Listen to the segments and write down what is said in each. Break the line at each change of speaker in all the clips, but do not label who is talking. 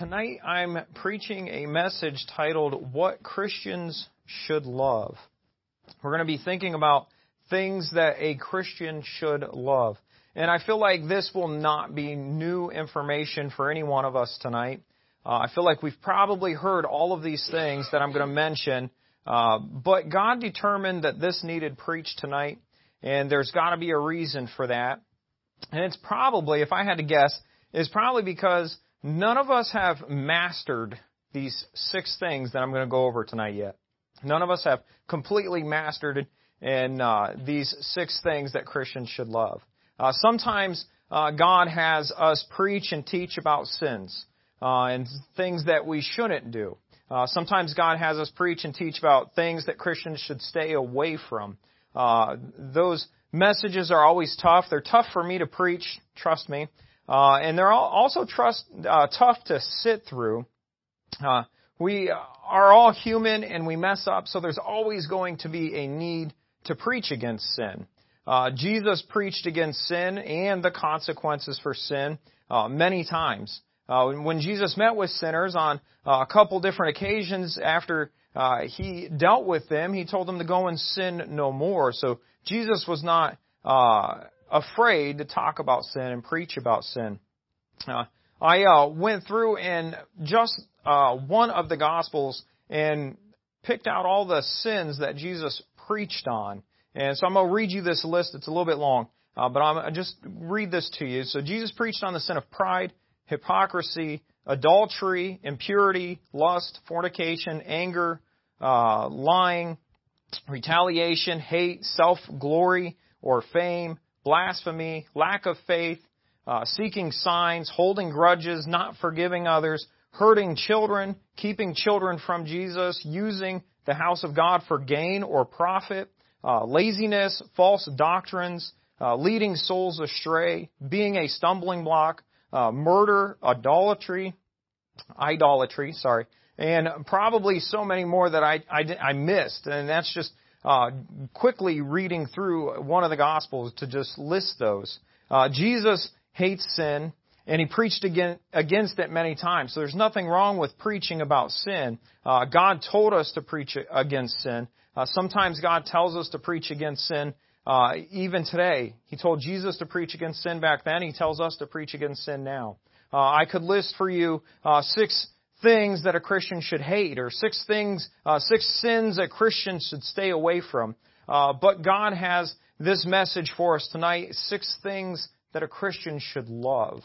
Tonight I'm preaching a message titled What Christians Should Love. We're going to be thinking about things that a Christian should love. And I feel like this will not be new information for any one of us tonight. Uh, I feel like we've probably heard all of these things that I'm going to mention, uh, but God determined that this needed preached tonight, and there's got to be a reason for that. And it's probably, if I had to guess, it's probably because None of us have mastered these six things that I'm going to go over tonight yet. None of us have completely mastered uh, these six things that Christians should love. Uh, sometimes uh, God has us preach and teach about sins uh, and things that we shouldn't do. Uh, sometimes God has us preach and teach about things that Christians should stay away from. Uh, those messages are always tough. They're tough for me to preach, trust me. Uh, and they're also trust, uh, tough to sit through. Uh, we are all human and we mess up, so there's always going to be a need to preach against sin. Uh, Jesus preached against sin and the consequences for sin uh, many times. Uh, when Jesus met with sinners on a couple different occasions after he dealt with them, he told them to go and sin no more. So Jesus was not afraid to talk about sin and preach about sin. Uh, I uh, went through and just uh, one of the Gospels and picked out all the sins that Jesus preached on. And so I'm going to read you this list. It's a little bit long, uh, but I'm to just read this to you. So Jesus preached on the sin of pride, hypocrisy, adultery, impurity, lust, fornication, anger, uh, lying, retaliation, hate, self-glory or fame, blasphemy, lack of faith, uh, seeking signs, holding grudges, not forgiving others, hurting children, keeping children from Jesus, using the house of God for gain or profit, uh, laziness, false doctrines, uh, leading souls astray, being a stumbling block, uh, murder, idolatry, idolatry, sorry, and probably so many more that I, I, I missed. And that's just uh, quickly reading through one of the Gospels to just list those. Uh, Jesus hates sin, and he preached against it many times. So there's nothing wrong with preaching about sin. Uh, God told us to preach against sin. Uh, sometimes God tells us to preach against sin. Uh, even today, He told Jesus to preach against sin back then. He tells us to preach against sin now. Uh, I could list for you six things that a Christian should hate, or six things, uh, six sins a Christian should stay away from. Uh, but God has this message for us tonight: six things that a Christian should love.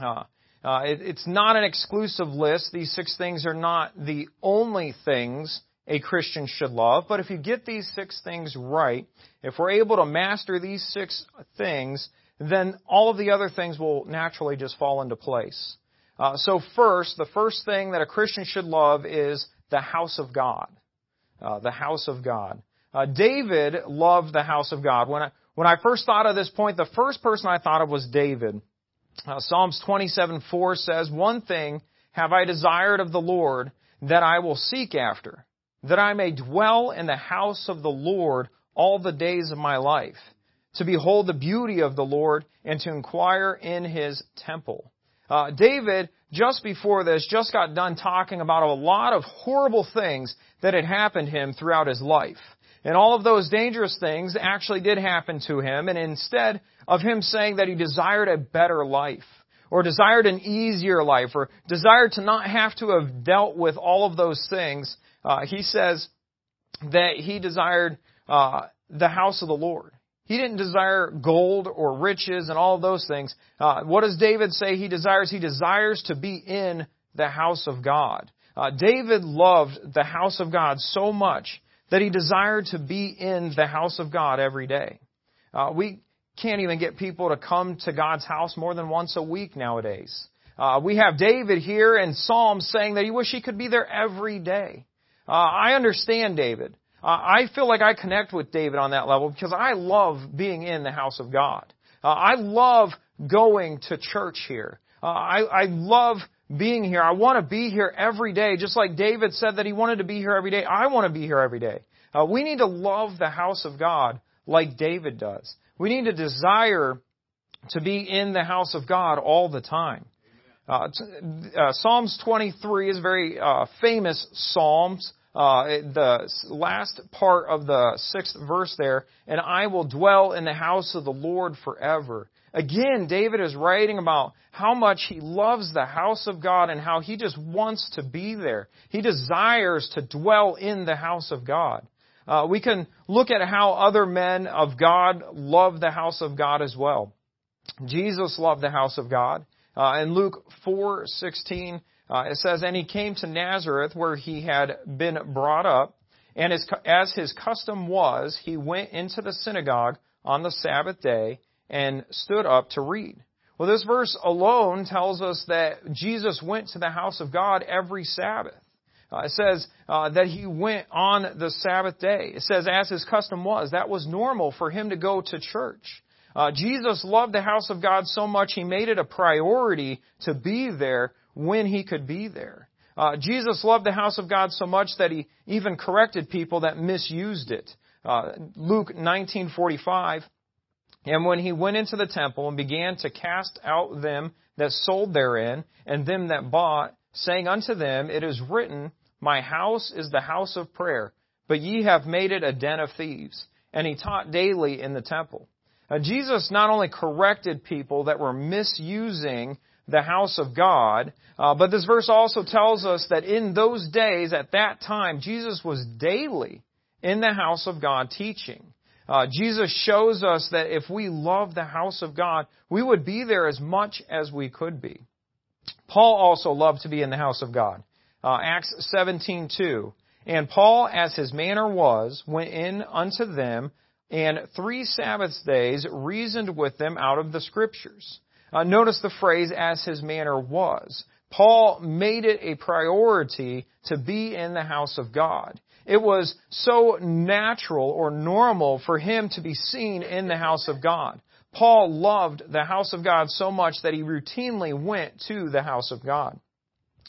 Uh, uh, it, it's not an exclusive list. These six things are not the only things a Christian should love. But if you get these six things right, if we're able to master these six things, then all of the other things will naturally just fall into place. Uh, so first, the first thing that a Christian should love is the house of God. Uh, the house of God. Uh, David loved the house of God. When I, when I first thought of this point, the first person I thought of was David. Uh, Psalms 27:4 says, "One thing have I desired of the Lord that I will seek after, that I may dwell in the house of the Lord all the days of my life, to behold the beauty of the Lord and to inquire in his temple." Uh, David, just before this, just got done talking about a lot of horrible things that had happened to him throughout his life. And all of those dangerous things actually did happen to him. And instead of him saying that he desired a better life, or desired an easier life, or desired to not have to have dealt with all of those things, uh, he says that he desired uh, the house of the Lord. He didn't desire gold or riches and all those things. Uh, what does David say he desires? He desires to be in the house of God. Uh, David loved the house of God so much that he desired to be in the house of God every day. Uh, we can't even get people to come to God's house more than once a week nowadays. Uh, we have David here in Psalms saying that he wish he could be there every day. Uh, I understand David. Uh, I feel like I connect with David on that level because I love being in the house of God. Uh, I love going to church here. Uh, I, I love being here. I want to be here every day, just like David said that he wanted to be here every day. I want to be here every day. Uh, we need to love the house of God like David does. We need to desire to be in the house of God all the time. Uh, uh, Psalms 23 is a very uh, famous Psalms. Uh, the last part of the sixth verse there, and I will dwell in the house of the Lord forever. Again, David is writing about how much he loves the house of God and how he just wants to be there. He desires to dwell in the house of God. Uh, we can look at how other men of God love the house of God as well. Jesus loved the house of God. Uh, in Luke 4:16, uh, it says, "And he came to Nazareth, where he had been brought up, and as, as his custom was, he went into the synagogue on the Sabbath day and stood up to read." Well, this verse alone tells us that Jesus went to the house of God every Sabbath. Uh, it says uh, that he went on the Sabbath day. It says, as his custom was. That was normal for him to go to church. Uh, Jesus loved the house of God so much he made it a priority to be there when he could be there. Uh, Jesus loved the house of God so much that he even corrected people that misused it. Uh, Luke 19:45. And when he went into the temple and began to cast out them that sold therein, and them that bought, saying unto them, It is written, My house is the house of prayer, but ye have made it a den of thieves. And he taught daily in the temple. Now, Jesus not only corrected people that were misusing the house of God, uh, but this verse also tells us that in those days, at that time, Jesus was daily in the house of God teaching. Uh, Jesus shows us that if we love the house of God, we would be there as much as we could be. Paul also loved to be in the house of God. Uh, Acts 17:2. And Paul, as his manner was, went in unto them, and three Sabbath days reasoned with them out of the Scriptures. Uh, notice the phrase, as his manner was. Paul made it a priority to be in the house of God. It was so natural or normal for him to be seen in the house of God. Paul loved the house of God so much that he routinely went to the house of God.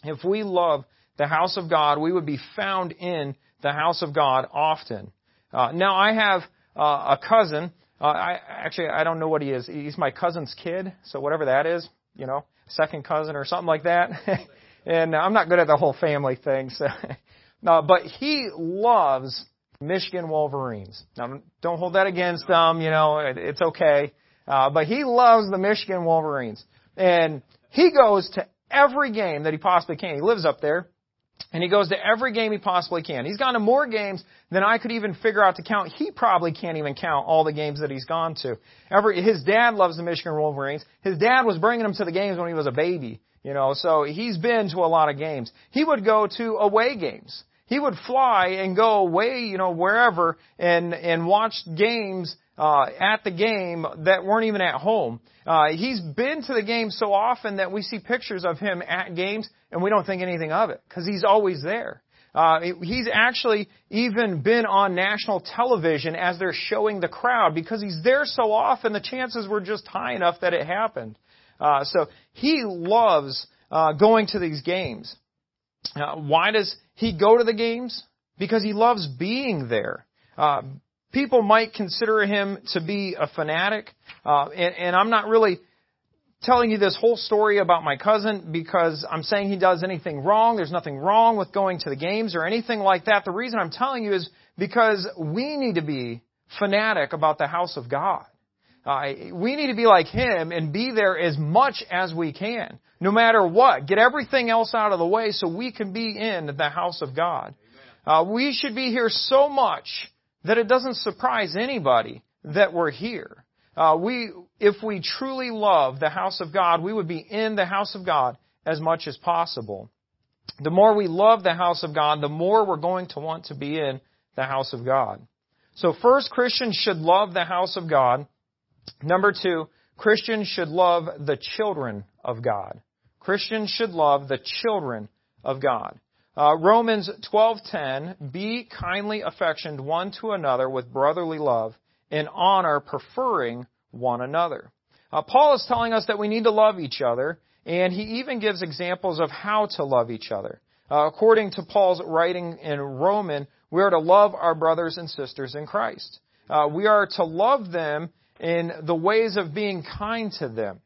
If we love the house of God, we would be found in the house of God often. Uh, now, I have uh, a cousin. Uh, I actually I don't know what he is. He's my cousin's kid, so whatever that is, you know, second cousin or something like that. and I'm not good at the whole family thing, so. no, but he loves Michigan Wolverines. Now, don't hold that against them. You know, it, it's okay. Uh, but he loves the Michigan Wolverines, and he goes to every game that he possibly can. He lives up there. And he goes to every game he possibly can. He's gone to more games than I could even figure out to count. He probably can't even count all the games that he's gone to. Every, his dad loves the Michigan Wolverines. His dad was bringing him to the games when he was a baby. You know, so he's been to a lot of games. He would go to away games. He would fly and go away, you know, wherever and, and watch games uh, at the game that weren't even at home. Uh, he's been to the game so often that we see pictures of him at games and we don't think anything of it because he's always there. Uh, he's actually even been on national television as they're showing the crowd because he's there so often. The chances were just high enough that it happened. Uh, so he loves uh, going to these games. Uh, why does he go to the games? Because he loves being there. People might consider him to be a fanatic, uh, and, and I'm not really telling you this whole story about my cousin because I'm saying he does anything wrong. There's nothing wrong with going to the games or anything like that. The reason I'm telling you is because we need to be fanatic about the house of God. Uh, we need to be like him and be there as much as we can, no matter what. Get everything else out of the way so we can be in the house of God. Uh, we should be here so much that it doesn't surprise anybody that we're here. Uh, we, if we truly love the house of God, we would be in the house of God as much as possible. The more we love the house of God, the more we're going to want to be in the house of God. So first, Christians should love the house of God. Number two, Christians should love the children of God. Christians should love the children of God. Uh, Romans 12:10, be kindly affectioned one to another with brotherly love, in honor preferring one another. Uh, Paul is telling us that we need to love each other, and he even gives examples of how to love each other. Uh, according to Paul's writing in Roman, we are to love our brothers and sisters in Christ. Uh, we are to love them in the ways of being kind to them.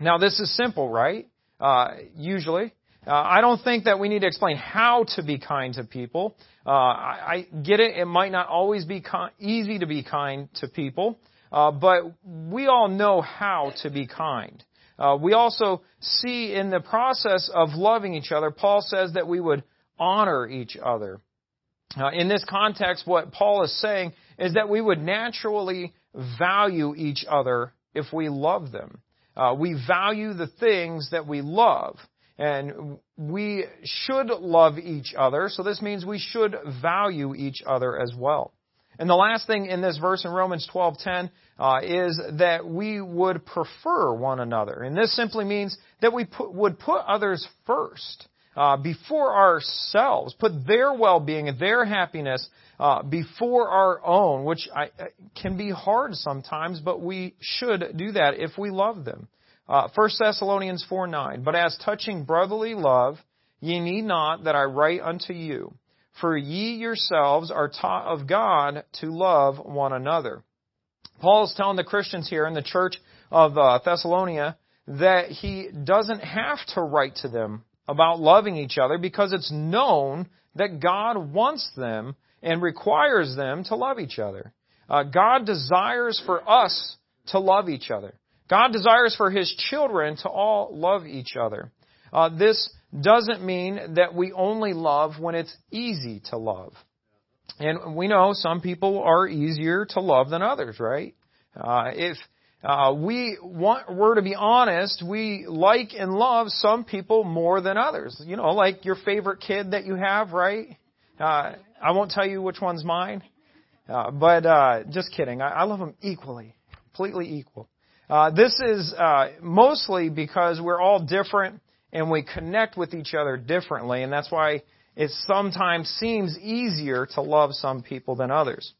Now, this is simple, right? uh, usually. Uh, I don't think that we need to explain how to be kind to people. Uh, I, I get it. It might not always be ki- easy to be kind to people, uh, but we all know how to be kind. Uh, we also see in the process of loving each other, Paul says that we would honor each other. Uh, in this context, what Paul is saying is that we would naturally value each other if we love them. Uh, we value the things that we love. And we should love each other, so this means we should value each other as well. And the last thing in this verse in Romans 12:10 uh, is that we would prefer one another, and this simply means that we put, would put others first uh, before ourselves, put their well-being and their happiness uh, before our own, which I, can be hard sometimes, but we should do that if we love them. Uh, 1 Thessalonians 4 9. But as touching brotherly love, ye need not that I write unto you, for ye yourselves are taught of God to love one another. Paul is telling the Christians here in the church of uh, Thessalonica that he doesn't have to write to them about loving each other because it's known that God wants them and requires them to love each other. Uh, God desires for us to love each other. God desires for His children to all love each other. Uh, this doesn't mean that we only love when it's easy to love. And we know some people are easier to love than others, right? Uh, if uh, we want, were to be honest, we like and love some people more than others. You know, like your favorite kid that you have, right? Uh, I won't tell you which one's mine, uh, but uh, just kidding. I, I love them equally, completely equal. Uh, this is uh, mostly because we're all different and we connect with each other differently, and that's why it sometimes seems easier to love some people than others.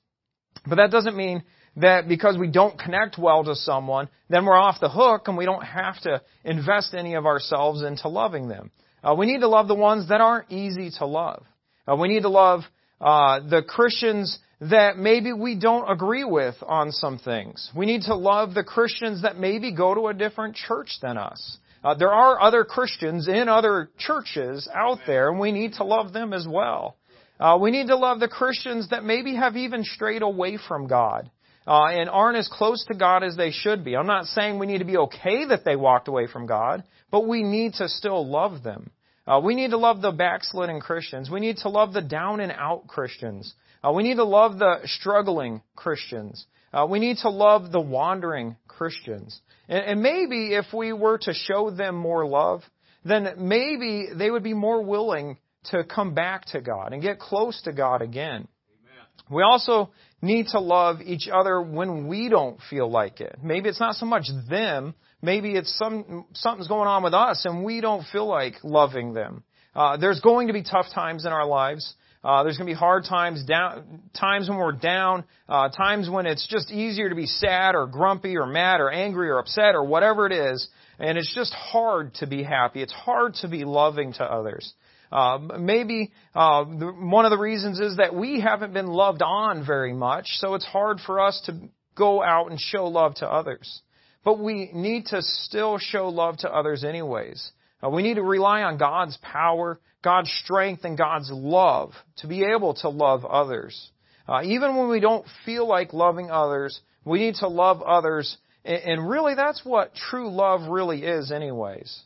But that doesn't mean that because we don't connect well to someone, then we're off the hook and we don't have to invest any of ourselves into loving them. Uh, we need to love the ones that aren't easy to love. Uh, we need to love uh, the Christians that maybe we don't agree with on some things. We need to love the Christians that maybe go to a different church than us. Uh, there are other Christians in other churches out there, and we need to love them as well. Uh, we need to love the Christians that maybe have even strayed away from God uh, and aren't as close to God as they should be. I'm not saying we need to be okay that they walked away from God, but we need to still love them. Uh, we need to love the backsliding Christians. We need to love the down and out Christians. Uh, we need to love the struggling Christians. Uh, we need to love the wandering Christians. And, and maybe if we were to show them more love, then maybe they would be more willing to come back to God and get close to God again. Amen. We also need to love each other when we don't feel like it. Maybe it's not so much them, maybe it's some something's going on with us and we don't feel like loving them. Uh, there's going to be tough times in our lives. Uh, there's going to be hard times, down, times when we're down, uh, times when it's just easier to be sad or grumpy or mad or angry or upset or whatever it is. And it's just hard to be happy. It's hard to be loving to others. Uh, maybe uh, the, one of the reasons is that we haven't been loved on very much, so it's hard for us to go out and show love to others. But we need to still show love to others anyways. Uh, we need to rely on God's power, God's strength, and God's love to be able to love others. Uh, even when we don't feel like loving others, we need to love others. And, and really, that's what true love really is, anyways.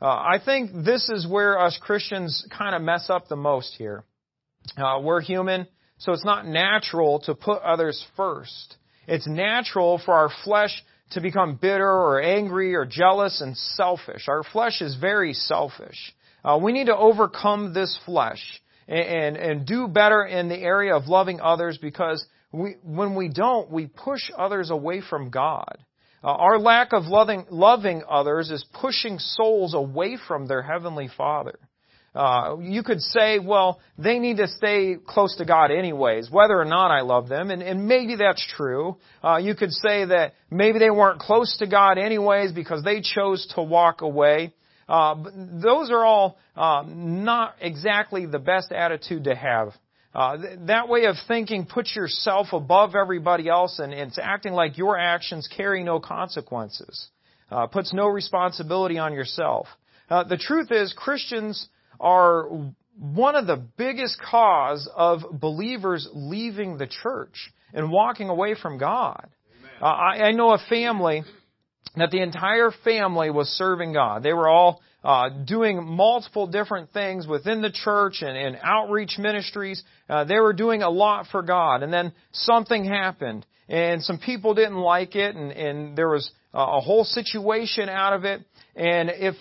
Uh, I think this is where us Christians kind of mess up the most here. Uh, we're human, so it's not natural to put others first. It's natural for our flesh to become bitter or angry or jealous and selfish. Our flesh is very selfish. Uh, we need to overcome this flesh and, and, and do better in the area of loving others because we, when we don't, we push others away from God. Uh, our lack of loving, loving others is pushing souls away from their Heavenly Father. Uh, you could say, well, they need to stay close to God anyways, whether or not I love them, and, and maybe that's true. Uh, you could say that maybe they weren't close to God anyways because they chose to walk away. Uh, those are all uh, not exactly the best attitude to have uh, that way of thinking puts yourself above everybody else and it's acting like your actions carry no consequences. Uh, puts no responsibility on yourself. Uh, the truth is, Christians are one of the biggest cause of believers leaving the church and walking away from God. Uh, I, I know a family that the entire family was serving God. They were all uh, doing multiple different things within the church and, and outreach ministries. Uh, they were doing a lot for God, and then something happened, and some people didn't like it, and, and there was a whole situation out of it. And if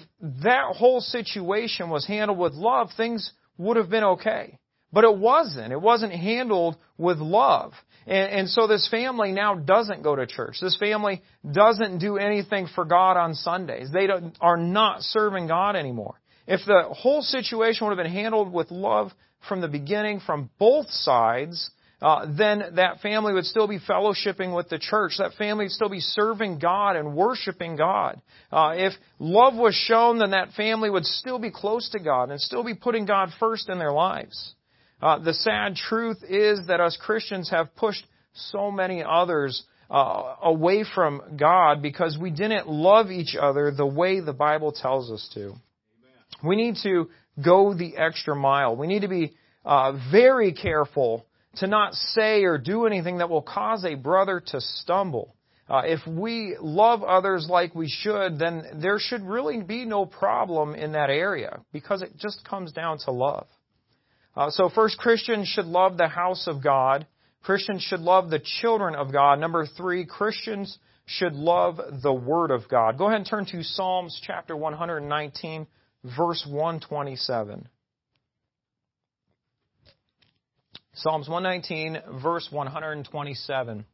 that whole situation was handled with love, things would have been okay. But it wasn't. It wasn't handled with love. And, and, so this family now doesn't go to church. This family doesn't do anything for God on Sundays. They are not serving God anymore. If the whole situation would have been handled with love from the beginning, from both sides, uh, then that family would still be fellowshipping with the church. That family would still be serving God and worshiping God. Uh, if love was shown, then that family would still be close to God and still be putting God first in their lives. Uh, the sad truth is that us Christians have pushed so many others uh, away from God because we didn't love each other the way the Bible tells us to. Amen. We need to go the extra mile. We need to be uh, very careful to not say or do anything that will cause a brother to stumble. Uh, if we love others like we should, then there should really be no problem in that area because it just comes down to love. Uh, so first, Christians should love the house of God. Christians should love the children of God. Number three, Christians should love the Word of God. Go ahead and turn to Psalms chapter 119, verse 127. Psalms 119, verse 127.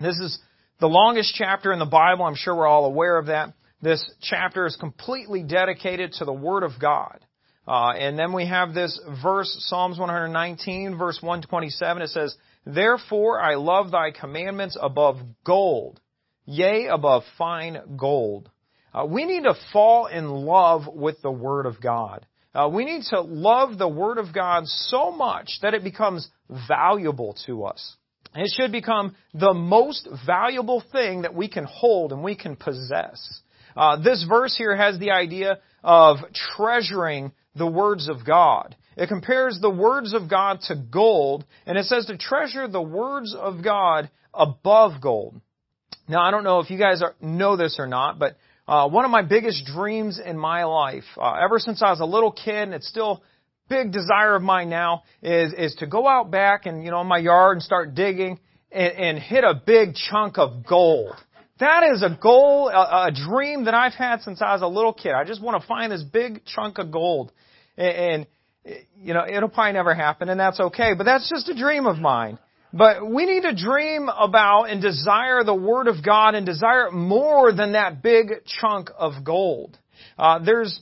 This is the longest chapter in the Bible. I'm sure we're all aware of that. This chapter is completely dedicated to the Word of God. Uh, and then we have this verse, Psalms 119, verse 127. It says, Therefore I love thy commandments above gold, yea, above fine gold. Uh, we need to fall in love with the Word of God. Uh, we need to love the Word of God so much that it becomes valuable to us. It should become the most valuable thing that we can hold and we can possess. Uh, this verse here has the idea of treasuring the words of God. It compares the words of God to gold, and it says to treasure the words of God above gold. Now, I don't know if you guys are, know this or not, but uh, one of my biggest dreams in my life, uh, ever since I was a little kid, and it's still big desire of mine now, is is to go out back and you know in my yard and start digging and, and hit a big chunk of gold. That is a goal, a, a dream that I've had since I was a little kid. I just want to find this big chunk of gold, and, and you know it'll probably never happen, and that's okay. But that's just a dream of mine. But we need to dream about and desire the Word of God and desire it more than that big chunk of gold. Uh, there's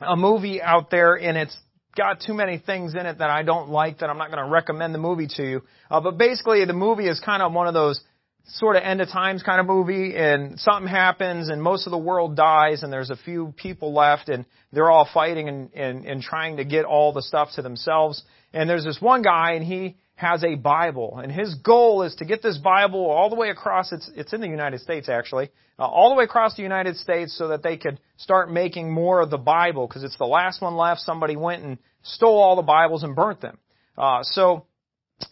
a movie out there and it's got too many things in it that I don't like that I'm not going to recommend the movie to you. Uh, but basically the movie is kind of one of those sort of end of times kind of movie and something happens and most of the world dies and there's a few people left and they're all fighting and, and, and trying to get all the stuff to themselves. And there's this one guy and he has a Bible, and his goal is to get this Bible all the way across. It's it's in the United States actually, uh, all the way across the United States, so that they could start making more of the Bible because it's the last one left. Somebody went and stole all the Bibles and burnt them. Uh, so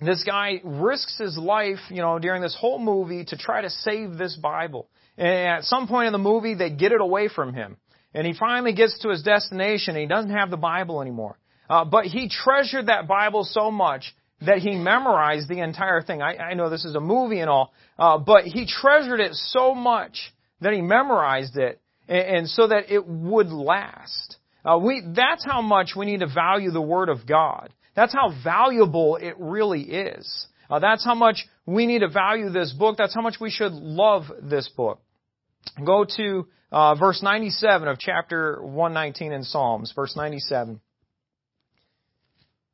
this guy risks his life, you know, during this whole movie to try to save this Bible. And at some point in the movie, they get it away from him, and he finally gets to his destination. and He doesn't have the Bible anymore. Uh, but he treasured that Bible so much that he memorized the entire thing. I, I know this is a movie and all, uh, but he treasured it so much that he memorized it, and, and so that it would last. Uh, we, that's how much we need to value the Word of God. That's how valuable it really is. Uh, that's how much we need to value this book. That's how much we should love this book. Go to uh, verse 97 of chapter 119 in Psalms, verse 97.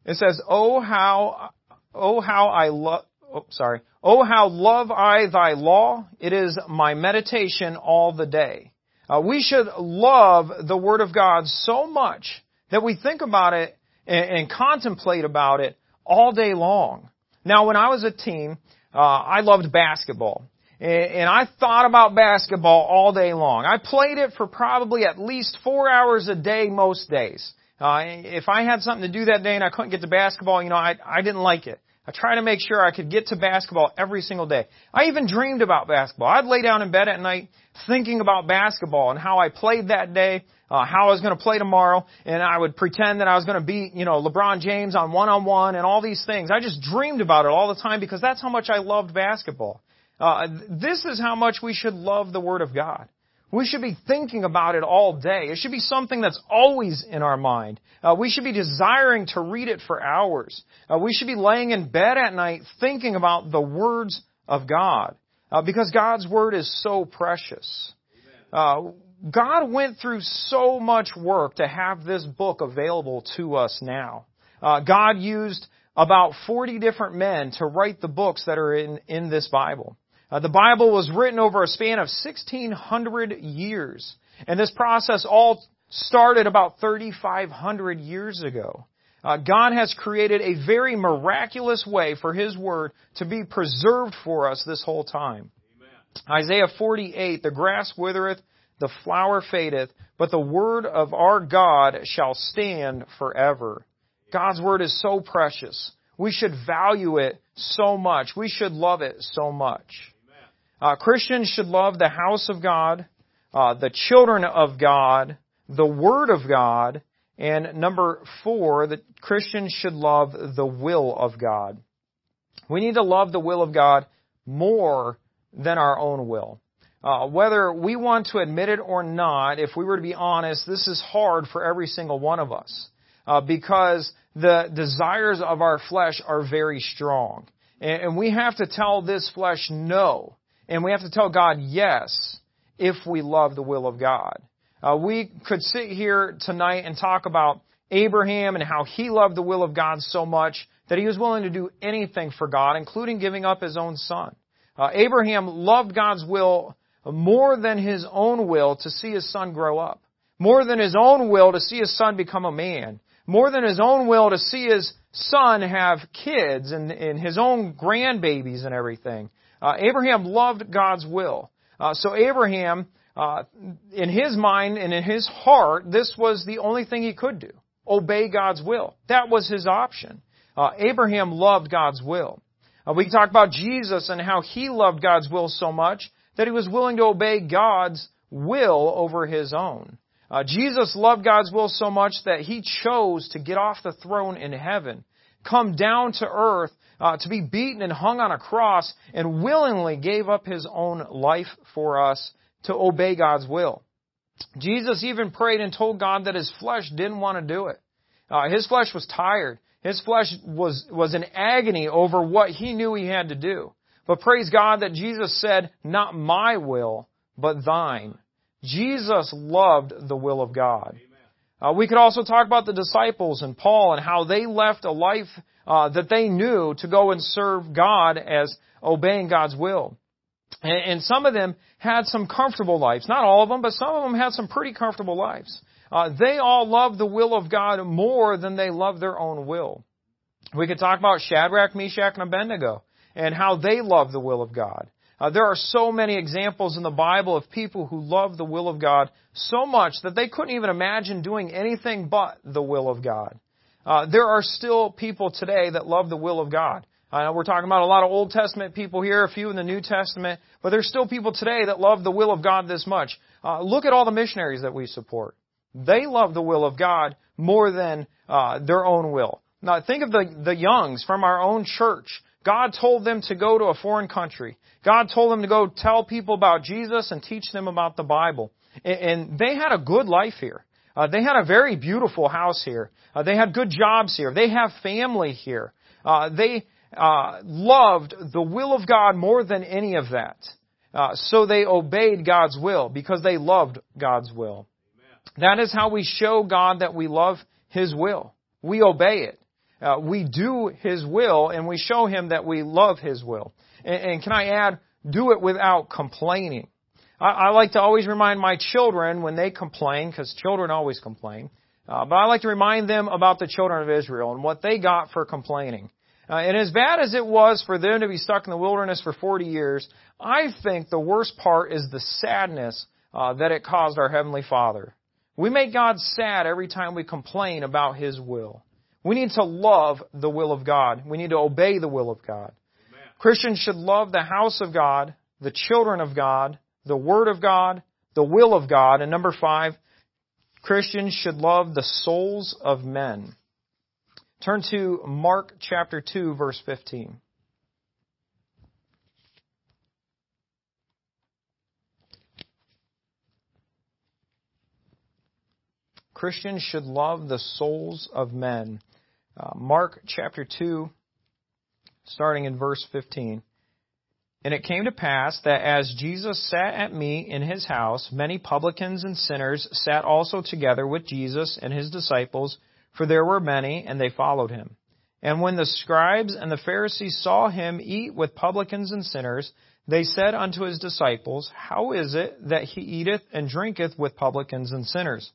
It says, "Oh how, oh how I love." Oh, sorry. Oh how love I thy law! It is my meditation all the day. Uh, we should love the Word of God so much that we think about it and, and contemplate about it all day long. Now, when I was a teen, uh, I loved basketball. and I thought about basketball all day long. I played it for probably at least four hours a day most days. Uh, if I had something to do that day and I couldn't get to basketball, you know, I, I didn't like it. I tried to make sure I could get to basketball every single day. I even dreamed about basketball. I'd lay down in bed at night thinking about basketball and how I played that day, uh, how I was going to play tomorrow, and I would pretend that I was going to beat, you know, LeBron James on one-on-one and all these things. I just dreamed about it all the time because that's how much I loved basketball. Uh, this is how much we should love the Word of God. We should be thinking about it all day. It should be something that's always in our mind. Uh, we should be desiring to read it for hours. Uh, we should be laying in bed at night thinking about the words of God. Uh, because God's Word is so precious. Uh, God went through so much work to have this book available to us now. Uh, God used about 40 different men to write the books that are in, in this Bible. Uh, the Bible was written over a span of 1600 years. And this process all started about 3,500 years ago. Uh, God has created a very miraculous way for His Word to be preserved for us this whole time. Amen. Isaiah 48, the grass withereth, the flower fadeth, but the Word of our God shall stand forever. God's Word is so precious. We should value it so much. We should love it so much. Uh, Christians should love the house of God, uh, the children of God, the Word of God, and number four, that Christians should love the will of God. We need to love the will of God more than our own will. Uh, whether we want to admit it or not, if we were to be honest, this is hard for every single one of us. Uh, because the desires of our flesh are very strong. And, and we have to tell this flesh no. And we have to tell God yes if we love the will of God. Uh, we could sit here tonight and talk about Abraham and how he loved the will of God so much that he was willing to do anything for God, including giving up his own son. Uh, Abraham loved God's will more than his own will to see his son grow up. More than his own will to see his son become a man. More than his own will to see his son have kids and, and his own grandbabies and everything. Uh, Abraham loved God's will. Uh, so Abraham, uh, in his mind and in his heart, this was the only thing he could do. Obey God's will. That was his option. Uh, Abraham loved God's will. Uh, we talk about Jesus and how he loved God's will so much that he was willing to obey God's will over his own. Uh, Jesus loved God's will so much that he chose to get off the throne in heaven, come down to earth, uh, to be beaten and hung on a cross and willingly gave up his own life for us to obey God's will. Jesus even prayed and told God that his flesh didn't want to do it. Uh, his flesh was tired. His flesh was, was in agony over what he knew he had to do. But praise God that Jesus said, not my will, but thine. Jesus loved the will of God. Uh, we could also talk about the disciples and Paul and how they left a life uh, that they knew to go and serve God as obeying God's will. And, and, some of them had some comfortable lives. Not all of them, but some of them had some pretty comfortable lives. Uh, they all loved the will of God more than they loved their own will. We could talk about Shadrach, Meshach, and Abednego and how they loved the will of God. Uh, there are so many examples in the Bible of people who loved the will of God so much that they couldn't even imagine doing anything but the will of God. Uh, there are still people today that love the will of God. Uh, we're talking about a lot of Old Testament people here, a few in the New Testament, but there's still people today that love the will of God this much. Uh, look at all the missionaries that we support. They love the will of God more than uh, their own will. Now think of the, the Youngs from our own church. God told them to go to a foreign country. God told them to go tell people about Jesus and teach them about the Bible. And, and they had a good life here. Uh, they had a very beautiful house here. Uh, they had good jobs here. They have family here. Uh, they uh, loved the will of God more than any of that. Uh, so they obeyed God's will because they loved God's will. Amen. That is how we show God that we love His will. We obey it. Uh, we do His will and we show Him that we love His will. And, and can I add, do it without complaining. I, I like to always remind my children when they complain, because children always complain, uh, but I like to remind them about the children of Israel and what they got for complaining. Uh, and as bad as it was for them to be stuck in the wilderness for 40 years, I think the worst part is the sadness uh, that it caused our Heavenly Father. We make God sad every time we complain about His will. We need to love the will of God. We need to obey the will of God. Amen. Christians should love the house of God, the children of God, the Word of God, the will of God. And number five, Christians should love the souls of men. Turn to Mark chapter 2 verse 15. Christians should love the souls of men. Uh, Mark chapter 2, starting in verse 15. And it came to pass that as Jesus sat at meat in his house, many publicans and sinners sat also together with Jesus and his disciples, for there were many, and they followed him. And when the scribes and the Pharisees saw him eat with publicans and sinners, they said unto his disciples, How is it that he eateth and drinketh with publicans and sinners?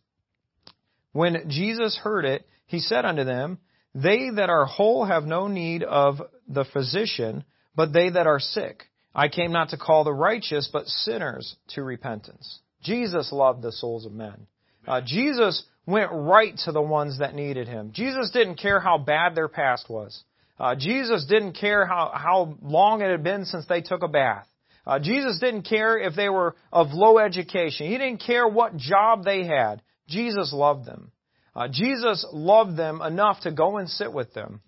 When Jesus heard it, he said unto them, They that are whole have no need of the physician, but they that are sick. I came not to call the righteous, but sinners to repentance. Jesus loved the souls of men. Uh, Jesus went right to the ones that needed him. Jesus didn't care how bad their past was. Uh, Jesus didn't care how, how long it had been since they took a bath. Uh, Jesus didn't care if they were of low education. He didn't care what job they had. Jesus loved them. Uh, Jesus loved them enough to go and sit with them.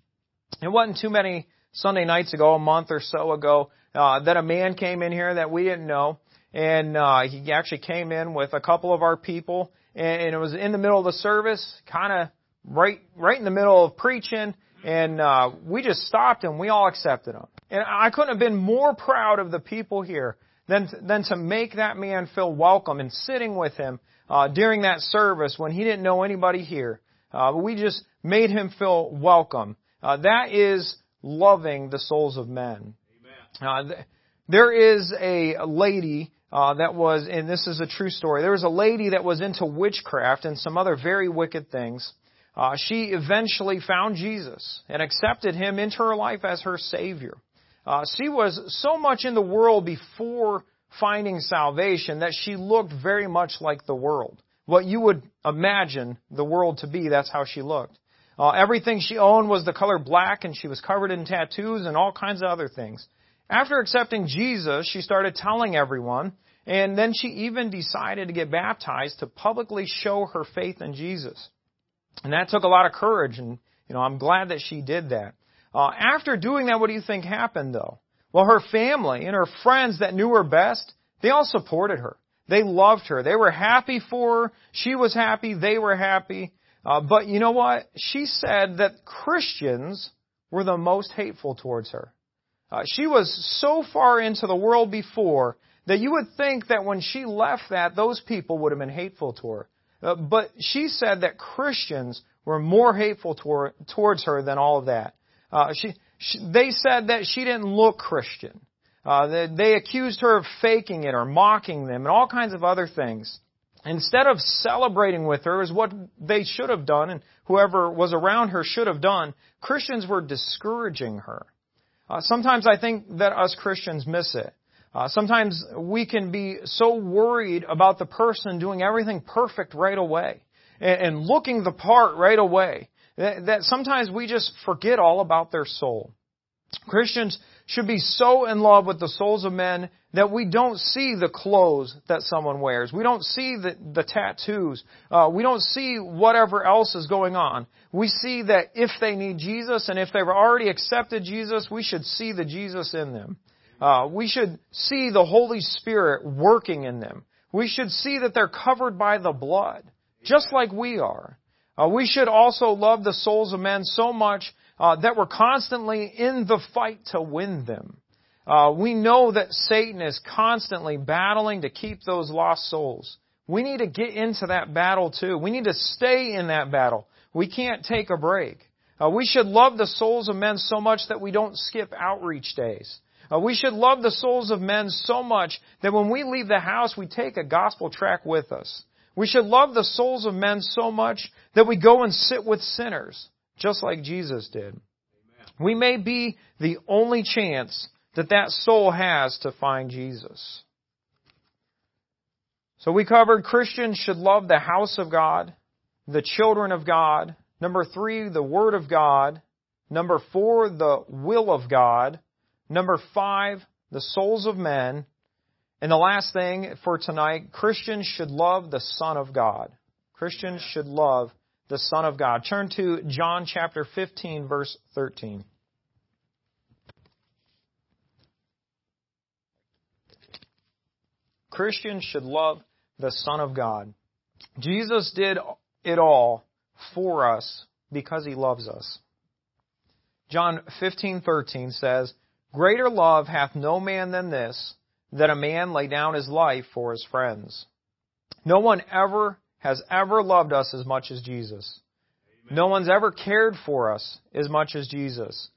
It wasn't too many Sunday nights ago, a month or so ago, uh, that a man came in here that we didn't know, and uh, he actually came in with a couple of our people, and, and it was in the middle of the service, kind of right right in the middle of preaching, and uh, we just stopped and we all accepted him. And I couldn't have been more proud of the people here than than to make that man feel welcome and sitting with him uh, during that service when he didn't know anybody here. Uh, we just made him feel welcome. Uh, that is loving the souls of men. Uh, th- there is a lady uh, that was, and this is a true story. There was a lady that was into witchcraft and some other very wicked things. Uh, she eventually found Jesus and accepted him into her life as her Savior. Uh, she was so much in the world before finding salvation that she looked very much like the world. What you would imagine the world to be, that's how she looked. Uh, everything she owned was the color black and she was covered in tattoos and all kinds of other things. After accepting Jesus, she started telling everyone, and then she even decided to get baptized to publicly show her faith in Jesus. And that took a lot of courage, and you know, I'm glad that she did that. Uh, after doing that, what do you think happened though? Well, her family and her friends that knew her best, they all supported her. They loved her. They were happy for her. She was happy. They were happy. Uh, but you know what? She said that Christians were the most hateful towards her. Uh, she was so far into the world before that you would think that when she left that, those people would have been hateful to her. Uh, but she said that Christians were more hateful toward, towards her than all of that. Uh, she, she, they said that she didn't look Christian. Uh, they, they accused her of faking it or mocking them and all kinds of other things. Instead of celebrating with her as what they should have done and whoever was around her should have done, Christians were discouraging her. Uh, sometimes I think that us Christians miss it. Uh, sometimes we can be so worried about the person doing everything perfect right away and, and looking the part right away that, that sometimes we just forget all about their soul. Christians should be so in love with the souls of men that we don't see the clothes that someone wears. We don't see the, the tattoos. Uh, we don't see whatever else is going on. We see that if they need Jesus and if they've already accepted Jesus, we should see the Jesus in them. Uh, we should see the Holy Spirit working in them. We should see that they're covered by the blood, just like we are. Uh, we should also love the souls of men so much uh, that we're constantly in the fight to win them. Uh, we know that Satan is constantly battling to keep those lost souls. We need to get into that battle too. We need to stay in that battle. We can't take a break. Uh, we should love the souls of men so much that we don't skip outreach days. Uh, we should love the souls of men so much that when we leave the house, we take a gospel track with us. We should love the souls of men so much that we go and sit with sinners, just like Jesus did. We may be the only chance that that soul has to find Jesus. So we covered Christians should love the house of God, the children of God. Number three, the Word of God. Number four, the will of God. Number five, the souls of men. And the last thing for tonight, Christians should love the Son of God. Christians should love the Son of God. Turn to John chapter 15, verse 13. Christians should love the Son of God. Jesus did it all for us because he loves us. John 15:13 says, "Greater love hath no man than this, that a man lay down his life for his friends." No one ever has ever loved us as much as Jesus. Amen. No one's ever cared for us as much as Jesus.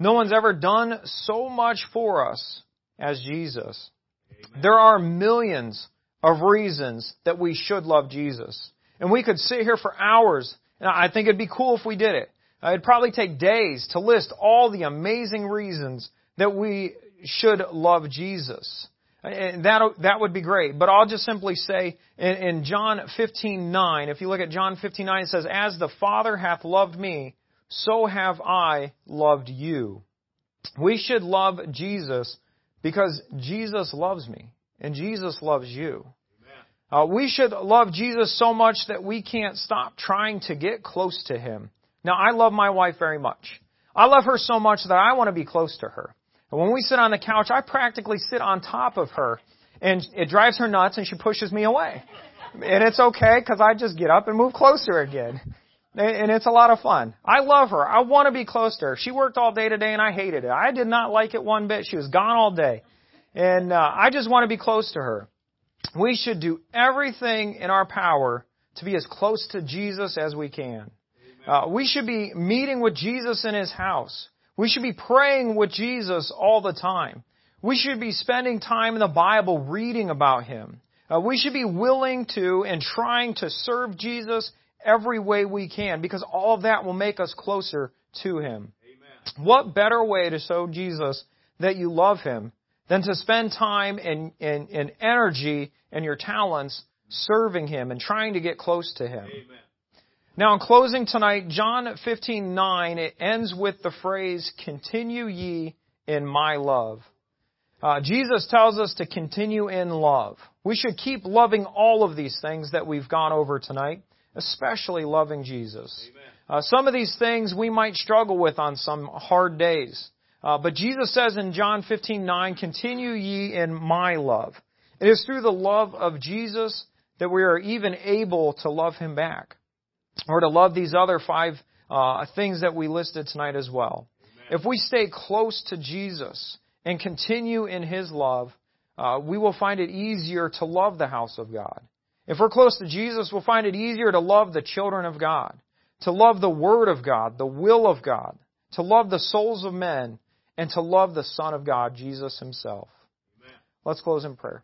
No one's ever done so much for us as Jesus. Amen. There are millions of reasons that we should love Jesus. And we could sit here for hours, and I think it'd be cool if we did it. Uh, it'd probably take days to list all the amazing reasons that we should love Jesus. And that, that would be great. But I'll just simply say in, in John 15:9, if you look at John 15:9, it says, As the Father hath loved me, so have I loved you. We should love Jesus because Jesus loves me and Jesus loves you. Uh, we should love Jesus so much that we can't stop trying to get close to Him. Now, I love my wife very much. I love her so much that I want to be close to her. And when we sit on the couch, I practically sit on top of her, and it drives her nuts, and she pushes me away. And it's okay because I just get up and move closer again. And it's a lot of fun. I love her. I want to be close to her. She worked all day today and I hated it. I did not like it one bit. She was gone all day. And uh, I just want to be close to her. We should do everything in our power to be as close to Jesus as we can. Uh, we should be meeting with Jesus in His house. We should be praying with Jesus all the time. We should be spending time in the Bible reading about Him. Uh, we should be willing to and trying to serve Jesus every way we can because all of that will make us closer to Him. Amen. What better way to show Jesus that you love Him than to spend time and, and, and energy and your talents serving Him and trying to get close to Him. Amen. Now, in closing tonight, John 15:9 it ends with the phrase "Continue ye in my love." Uh, Jesus tells us to continue in love. We should keep loving all of these things that we've gone over tonight, especially loving Jesus. Uh, some of these things we might struggle with on some hard days. Uh, but Jesus says in John 15:9, "Continue ye in my love." It is through the love of Jesus that we are even able to love him back or to love these other five uh, things that we listed tonight as well. Amen. If we stay close to Jesus and continue in His love, uh, we will find it easier to love the house of God. If we're close to Jesus, we'll find it easier to love the children of God, to love the Word of God, the will of God, to love the souls of men, and to love the Son of God, Jesus Himself. Amen. Let's close in prayer.